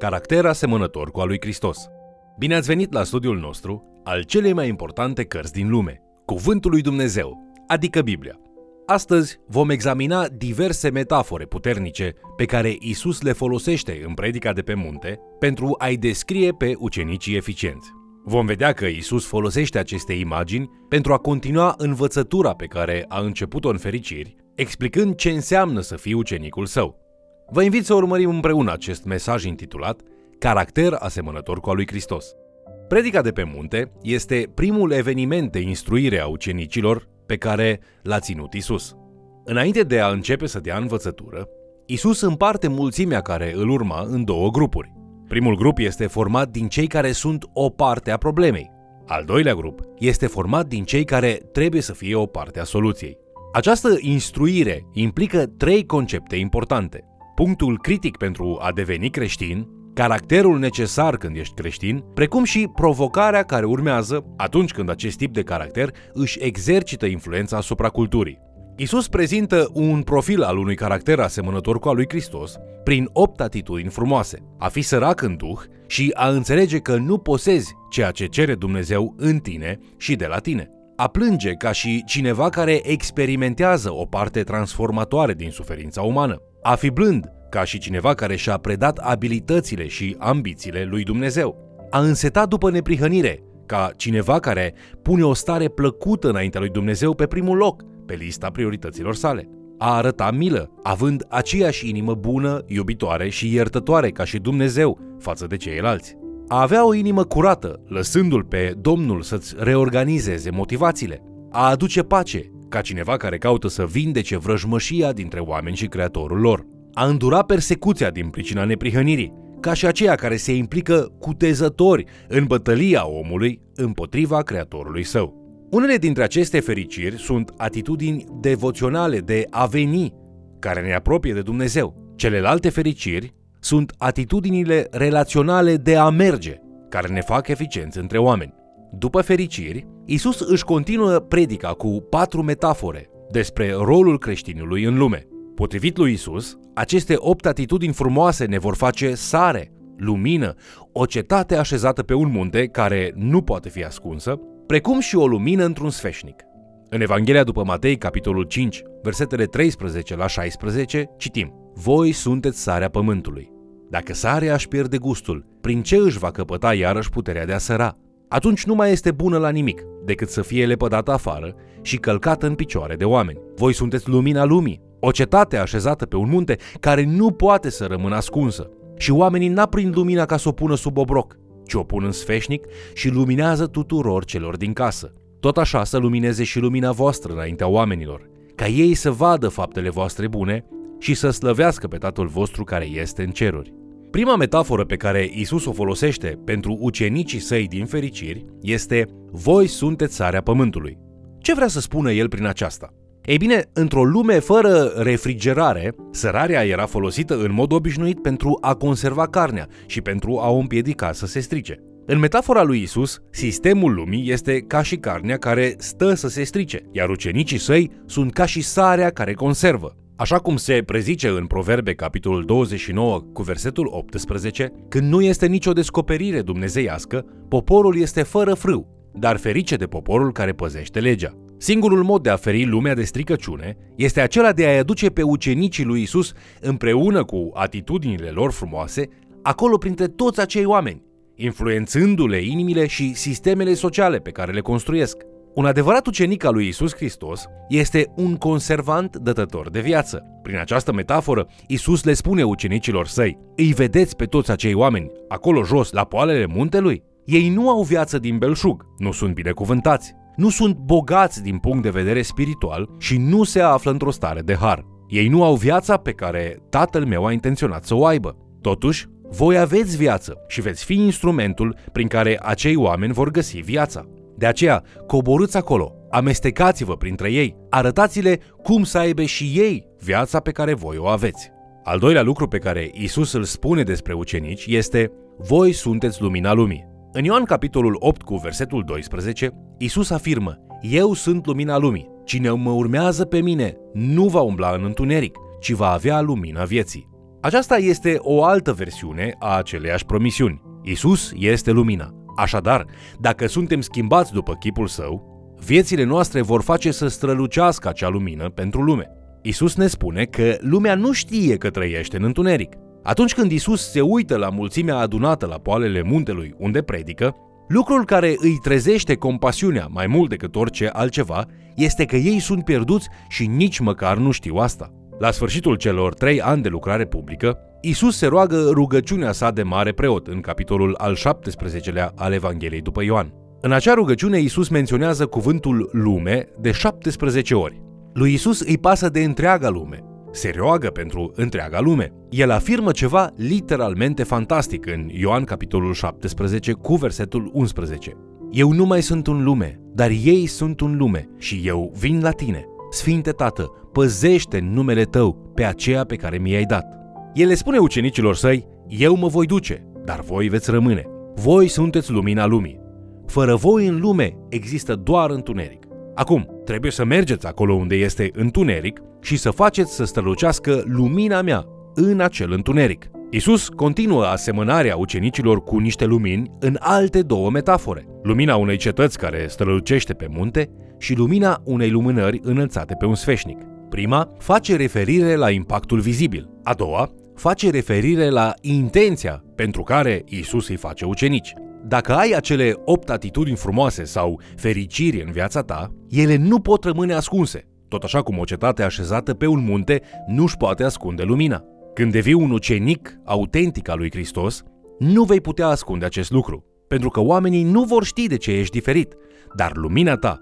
Caracter asemănător cu al lui Hristos. Bine ați venit la studiul nostru al celei mai importante cărți din lume, Cuvântul lui Dumnezeu, adică Biblia. Astăzi vom examina diverse metafore puternice pe care Isus le folosește în predica de pe munte pentru a-i descrie pe ucenicii eficienți. Vom vedea că Isus folosește aceste imagini pentru a continua învățătura pe care a început-o în fericiri, explicând ce înseamnă să fii ucenicul său. Vă invit să urmărim împreună acest mesaj intitulat Caracter asemănător cu al lui Hristos. Predica de pe munte este primul eveniment de instruire a ucenicilor pe care l-a ținut Isus. Înainte de a începe să dea învățătură, Isus împarte mulțimea care îl urma în două grupuri. Primul grup este format din cei care sunt o parte a problemei. Al doilea grup este format din cei care trebuie să fie o parte a soluției. Această instruire implică trei concepte importante. Punctul critic pentru a deveni creștin, caracterul necesar când ești creștin, precum și provocarea care urmează atunci când acest tip de caracter își exercită influența asupra culturii. Isus prezintă un profil al unui caracter asemănător cu al lui Hristos prin opt atitudini frumoase. A fi sărac în duh și a înțelege că nu posezi ceea ce cere Dumnezeu în tine și de la tine. A plânge ca și cineva care experimentează o parte transformatoare din suferința umană. A fi blând ca și cineva care și-a predat abilitățile și ambițiile lui Dumnezeu. A însetat după neprihănire, ca cineva care pune o stare plăcută înaintea lui Dumnezeu pe primul loc, pe lista priorităților sale. A arăta milă, având aceeași inimă bună, iubitoare și iertătoare ca și Dumnezeu față de ceilalți. A avea o inimă curată, lăsându-l pe Domnul să-ți reorganizeze motivațiile. A aduce pace, ca cineva care caută să vindece vrăjmășia dintre oameni și creatorul lor a îndura persecuția din pricina neprihănirii, ca și aceia care se implică cutezători în bătălia omului împotriva creatorului său. Unele dintre aceste fericiri sunt atitudini devoționale de a veni, care ne apropie de Dumnezeu. Celelalte fericiri sunt atitudinile relaționale de a merge, care ne fac eficienți între oameni. După fericiri, Isus își continuă predica cu patru metafore despre rolul creștinului în lume. Potrivit lui Isus, aceste opt atitudini frumoase ne vor face sare, lumină, o cetate așezată pe un munte care nu poate fi ascunsă, precum și o lumină într-un sfeșnic. În Evanghelia după Matei, capitolul 5, versetele 13 la 16, citim Voi sunteți sarea pământului. Dacă sarea își pierde gustul, prin ce își va căpăta iarăși puterea de a săra? Atunci nu mai este bună la nimic, decât să fie lepădată afară și călcată în picioare de oameni. Voi sunteți lumina lumii. O cetate așezată pe un munte care nu poate să rămână ascunsă. Și oamenii n-aprind lumina ca să o pună sub obroc, ci o pun în sfeșnic și luminează tuturor celor din casă. Tot așa să lumineze și lumina voastră înaintea oamenilor, ca ei să vadă faptele voastre bune și să slăvească pe Tatăl vostru care este în ceruri. Prima metaforă pe care Isus o folosește pentru ucenicii săi din fericiri este Voi sunteți sarea pământului. Ce vrea să spună el prin aceasta? Ei bine, într-o lume fără refrigerare, sărarea era folosită în mod obișnuit pentru a conserva carnea și pentru a o împiedica să se strice. În metafora lui Isus, sistemul lumii este ca și carnea care stă să se strice, iar ucenicii săi sunt ca și sarea care conservă. Așa cum se prezice în Proverbe, capitolul 29, cu versetul 18, când nu este nicio descoperire dumnezeiască, poporul este fără frâu, dar ferice de poporul care păzește legea. Singurul mod de a feri lumea de stricăciune este acela de a-i aduce pe ucenicii lui Isus împreună cu atitudinile lor frumoase, acolo printre toți acei oameni, influențându-le inimile și sistemele sociale pe care le construiesc. Un adevărat ucenic al lui Isus Hristos este un conservant dătător de viață. Prin această metaforă, Isus le spune ucenicilor săi, îi vedeți pe toți acei oameni, acolo jos, la poalele muntelui? Ei nu au viață din belșug, nu sunt binecuvântați, nu sunt bogați din punct de vedere spiritual și nu se află într-o stare de har. Ei nu au viața pe care tatăl meu a intenționat să o aibă. Totuși, voi aveți viață și veți fi instrumentul prin care acei oameni vor găsi viața. De aceea, coborâți acolo, amestecați-vă printre ei, arătați-le cum să aibă și ei viața pe care voi o aveți. Al doilea lucru pe care Isus îl spune despre ucenici este Voi sunteți lumina lumii. În Ioan capitolul 8 cu versetul 12, Isus afirmă Eu sunt lumina lumii. Cine mă urmează pe mine nu va umbla în întuneric, ci va avea lumina vieții. Aceasta este o altă versiune a aceleiași promisiuni. Isus este lumina. Așadar, dacă suntem schimbați după chipul său, viețile noastre vor face să strălucească acea lumină pentru lume. Isus ne spune că lumea nu știe că trăiește în întuneric. Atunci când Isus se uită la mulțimea adunată la poalele muntelui unde predică, lucrul care îi trezește compasiunea mai mult decât orice altceva este că ei sunt pierduți și nici măcar nu știu asta. La sfârșitul celor trei ani de lucrare publică, Isus se roagă rugăciunea sa de mare preot în capitolul al 17-lea al Evangheliei după Ioan. În acea rugăciune Isus menționează cuvântul lume de 17 ori. Lui Isus îi pasă de întreaga lume. Se roagă pentru întreaga lume. El afirmă ceva literalmente fantastic în Ioan capitolul 17 cu versetul 11. Eu nu mai sunt un lume, dar ei sunt un lume și eu vin la tine. Sfinte Tată, păzește în numele Tău pe aceea pe care mi-ai dat. El le spune ucenicilor săi, eu mă voi duce, dar voi veți rămâne. Voi sunteți lumina lumii. Fără voi în lume există doar întuneric. Acum, trebuie să mergeți acolo unde este întuneric și să faceți să strălucească lumina mea în acel întuneric. Isus continuă asemănarea ucenicilor cu niște lumini în alte două metafore. Lumina unei cetăți care strălucește pe munte și lumina unei lumânări înălțate pe un sfeșnic. Prima face referire la impactul vizibil, a doua face referire la intenția pentru care Isus îi face ucenici. Dacă ai acele opt atitudini frumoase sau fericiri în viața ta, ele nu pot rămâne ascunse, tot așa cum o cetate așezată pe un munte nu-și poate ascunde lumina. Când devii un ucenic autentic al lui Hristos, nu vei putea ascunde acest lucru, pentru că oamenii nu vor ști de ce ești diferit, dar lumina ta,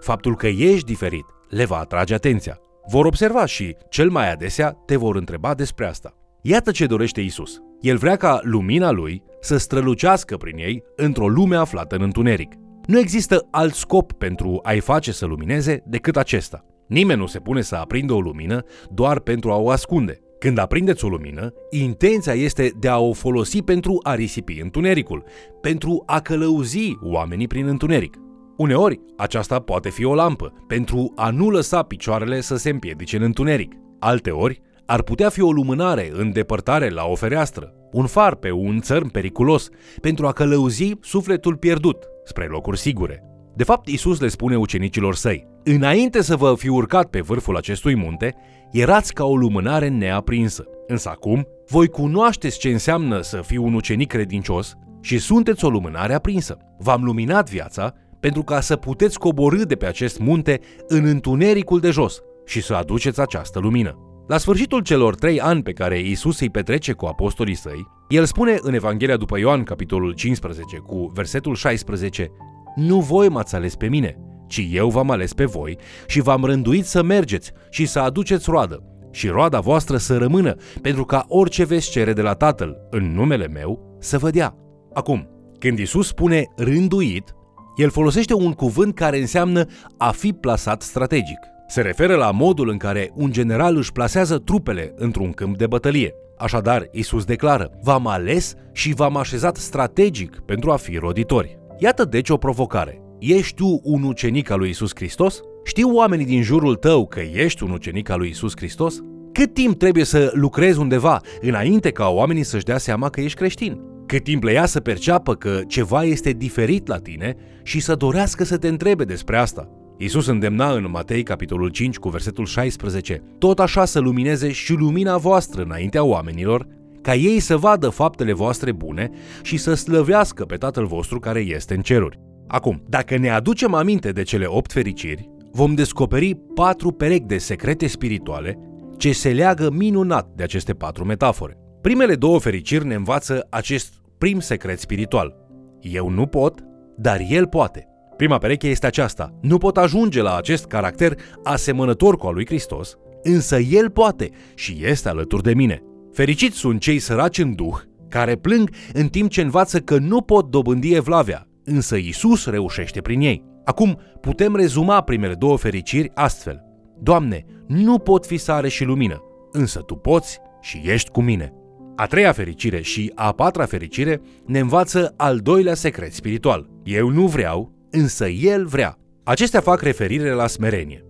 faptul că ești diferit, le va atrage atenția. Vor observa și, cel mai adesea, te vor întreba despre asta. Iată ce dorește Isus. El vrea ca lumina lui să strălucească prin ei într-o lume aflată în întuneric. Nu există alt scop pentru a-i face să lumineze decât acesta. Nimeni nu se pune să aprindă o lumină doar pentru a o ascunde. Când aprindeți o lumină, intenția este de a o folosi pentru a risipi întunericul, pentru a călăuzi oamenii prin întuneric. Uneori, aceasta poate fi o lampă, pentru a nu lăsa picioarele să se împiedice în întuneric. Alteori, ar putea fi o lumânare în depărtare la o fereastră, un far pe un țărm periculos, pentru a călăuzi sufletul pierdut spre locuri sigure. De fapt, Isus le spune ucenicilor săi, înainte să vă fi urcat pe vârful acestui munte, erați ca o lumânare neaprinsă. Însă acum, voi cunoașteți ce înseamnă să fii un ucenic credincios și sunteți o lumânare aprinsă. V-am luminat viața pentru ca să puteți coborâ de pe acest munte în întunericul de jos și să aduceți această lumină. La sfârșitul celor trei ani pe care Isus îi petrece cu apostolii săi, el spune în Evanghelia după Ioan, capitolul 15, cu versetul 16, Nu voi m-ați ales pe mine, ci eu v-am ales pe voi și v-am rânduit să mergeți și să aduceți roadă, și roada voastră să rămână, pentru ca orice veți cere de la Tatăl în numele meu să vă dea. Acum, când Isus spune rânduit, el folosește un cuvânt care înseamnă a fi plasat strategic. Se referă la modul în care un general își plasează trupele într-un câmp de bătălie. Așadar, Isus declară, v-am ales și v-am așezat strategic pentru a fi roditori. Iată deci o provocare. Ești tu un ucenic al lui Isus Hristos? Știu oamenii din jurul tău că ești un ucenic al lui Isus Hristos? Cât timp trebuie să lucrezi undeva înainte ca oamenii să-și dea seama că ești creștin? Cât timp le ia să perceapă că ceva este diferit la tine și să dorească să te întrebe despre asta? Iisus îndemna în Matei, capitolul 5, cu versetul 16, tot așa să lumineze și lumina voastră înaintea oamenilor, ca ei să vadă faptele voastre bune și să slăvească pe Tatăl vostru care este în ceruri. Acum, dacă ne aducem aminte de cele opt fericiri, vom descoperi patru perechi de secrete spirituale ce se leagă minunat de aceste patru metafore. Primele două fericiri ne învață acest prim secret spiritual. Eu nu pot, dar El poate. Prima pereche este aceasta. Nu pot ajunge la acest caracter asemănător cu al lui Hristos, însă El poate și este alături de mine. Fericiți sunt cei săraci în duh, care plâng în timp ce învață că nu pot dobândi evlavia, însă Isus reușește prin ei. Acum putem rezuma primele două fericiri astfel. Doamne, nu pot fi sare și lumină, însă Tu poți și ești cu mine. A treia fericire și a patra fericire ne învață al doilea secret spiritual. Eu nu vreau, însă El vrea. Acestea fac referire la smerenie.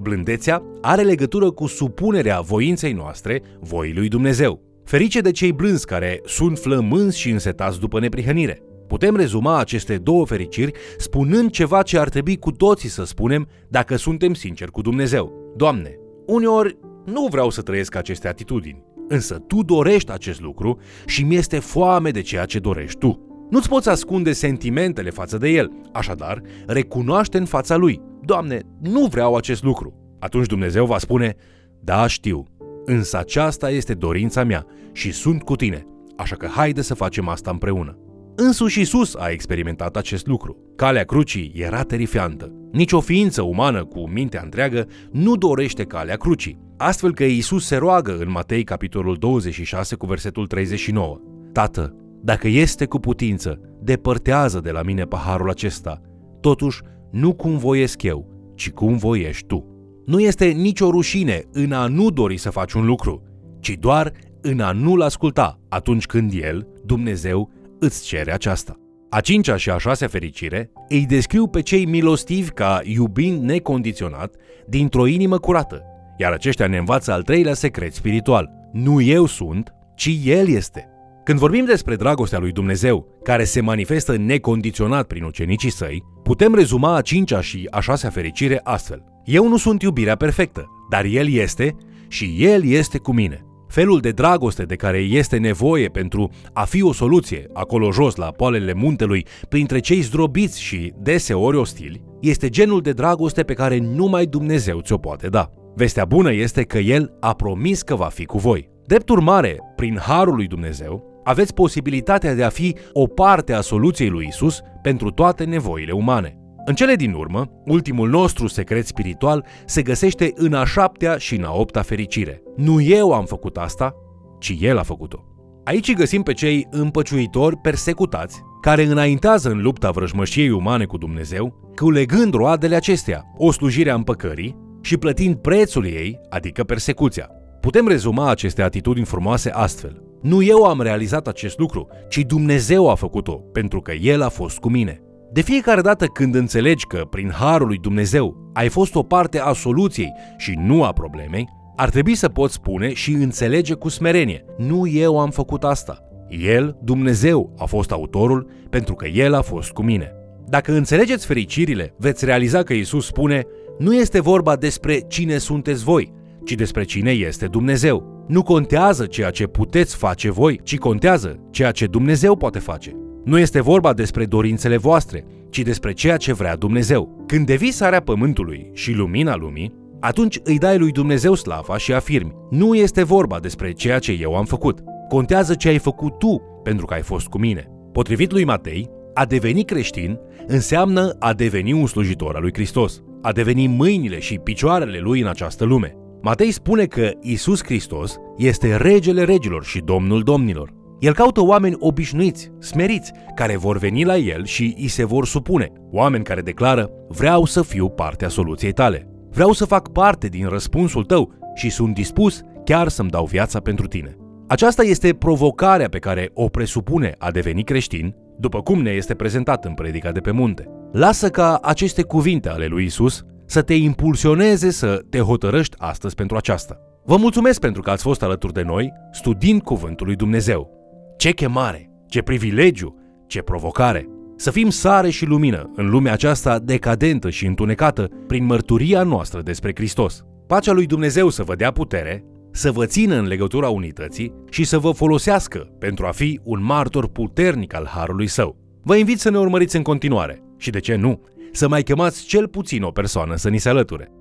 Blândețea are legătură cu supunerea voinței noastre voii lui Dumnezeu. Ferice de cei blânzi care sunt flămânzi și însetați după neprihănire. Putem rezuma aceste două fericiri spunând ceva ce ar trebui cu toții să spunem dacă suntem sinceri cu Dumnezeu. Doamne, uneori nu vreau să trăiesc aceste atitudini, însă Tu dorești acest lucru și mi este foame de ceea ce dorești Tu. Nu-ți poți ascunde sentimentele față de El, așadar, recunoaște în fața Lui. Doamne, nu vreau acest lucru. Atunci Dumnezeu va spune, da, știu, însă aceasta este dorința mea și sunt cu tine, așa că haide să facem asta împreună. Însuși Isus a experimentat acest lucru. Calea crucii era terifiantă. Nici o ființă umană cu mintea întreagă nu dorește calea crucii. Astfel că Isus se roagă în Matei capitolul 26 cu versetul 39. Tată, dacă este cu putință, depărtează de la mine paharul acesta. Totuși, nu cum voiesc eu, ci cum voiești tu. Nu este nicio rușine în a nu dori să faci un lucru, ci doar în a nu-l asculta atunci când El, Dumnezeu, îți cere aceasta. A cincea și a șasea fericire îi descriu pe cei milostivi ca iubind necondiționat dintr-o inimă curată, iar aceștia ne învață al treilea secret spiritual. Nu eu sunt, ci El este. Când vorbim despre dragostea lui Dumnezeu, care se manifestă necondiționat prin ucenicii săi, putem rezuma a cincea și a șasea fericire astfel. Eu nu sunt iubirea perfectă, dar El este și El este cu mine. Felul de dragoste de care este nevoie pentru a fi o soluție acolo jos la poalele muntelui printre cei zdrobiți și deseori ostili, este genul de dragoste pe care numai Dumnezeu ți-o poate da. Vestea bună este că El a promis că va fi cu voi. Drept urmare, prin harul lui Dumnezeu, aveți posibilitatea de a fi o parte a soluției lui Isus pentru toate nevoile umane. În cele din urmă, ultimul nostru secret spiritual se găsește în a șaptea și în a opta fericire. Nu eu am făcut asta, ci El a făcut-o. Aici găsim pe cei împăciuitori persecutați, care înaintează în lupta vrăjmășiei umane cu Dumnezeu, culegând roadele acestea, o slujire a împăcării și plătind prețul ei, adică persecuția. Putem rezuma aceste atitudini frumoase astfel. Nu eu am realizat acest lucru, ci Dumnezeu a făcut-o, pentru că El a fost cu mine. De fiecare dată când înțelegi că, prin harul lui Dumnezeu, ai fost o parte a soluției și nu a problemei, ar trebui să poți spune și înțelege cu smerenie, nu eu am făcut asta. El, Dumnezeu, a fost autorul pentru că El a fost cu mine. Dacă înțelegeți fericirile, veți realiza că Isus spune, nu este vorba despre cine sunteți voi, ci despre cine este Dumnezeu. Nu contează ceea ce puteți face voi, ci contează ceea ce Dumnezeu poate face. Nu este vorba despre dorințele voastre, ci despre ceea ce vrea Dumnezeu. Când devii sarea pământului și lumina lumii, atunci îi dai lui Dumnezeu slava și afirmi, nu este vorba despre ceea ce eu am făcut. Contează ce ai făcut tu pentru că ai fost cu mine. Potrivit lui Matei, a deveni creștin înseamnă a deveni un slujitor al lui Hristos, a deveni mâinile și picioarele lui în această lume. Matei spune că Isus Hristos este regele regilor și domnul domnilor. El caută oameni obișnuiți, smeriți, care vor veni la el și îi se vor supune. Oameni care declară, vreau să fiu parte a soluției tale. Vreau să fac parte din răspunsul tău și sunt dispus chiar să-mi dau viața pentru tine. Aceasta este provocarea pe care o presupune a deveni creștin, după cum ne este prezentat în predica de pe munte. Lasă ca aceste cuvinte ale lui Isus să te impulsioneze să te hotărăști astăzi pentru aceasta. Vă mulțumesc pentru că ați fost alături de noi studiind Cuvântul lui Dumnezeu. Ce chemare, ce privilegiu, ce provocare! Să fim sare și lumină în lumea aceasta decadentă și întunecată prin mărturia noastră despre Hristos. Pacea lui Dumnezeu să vă dea putere, să vă țină în legătura unității și să vă folosească pentru a fi un martor puternic al Harului Său. Vă invit să ne urmăriți în continuare și, de ce nu, să mai chemați cel puțin o persoană să ni se alăture.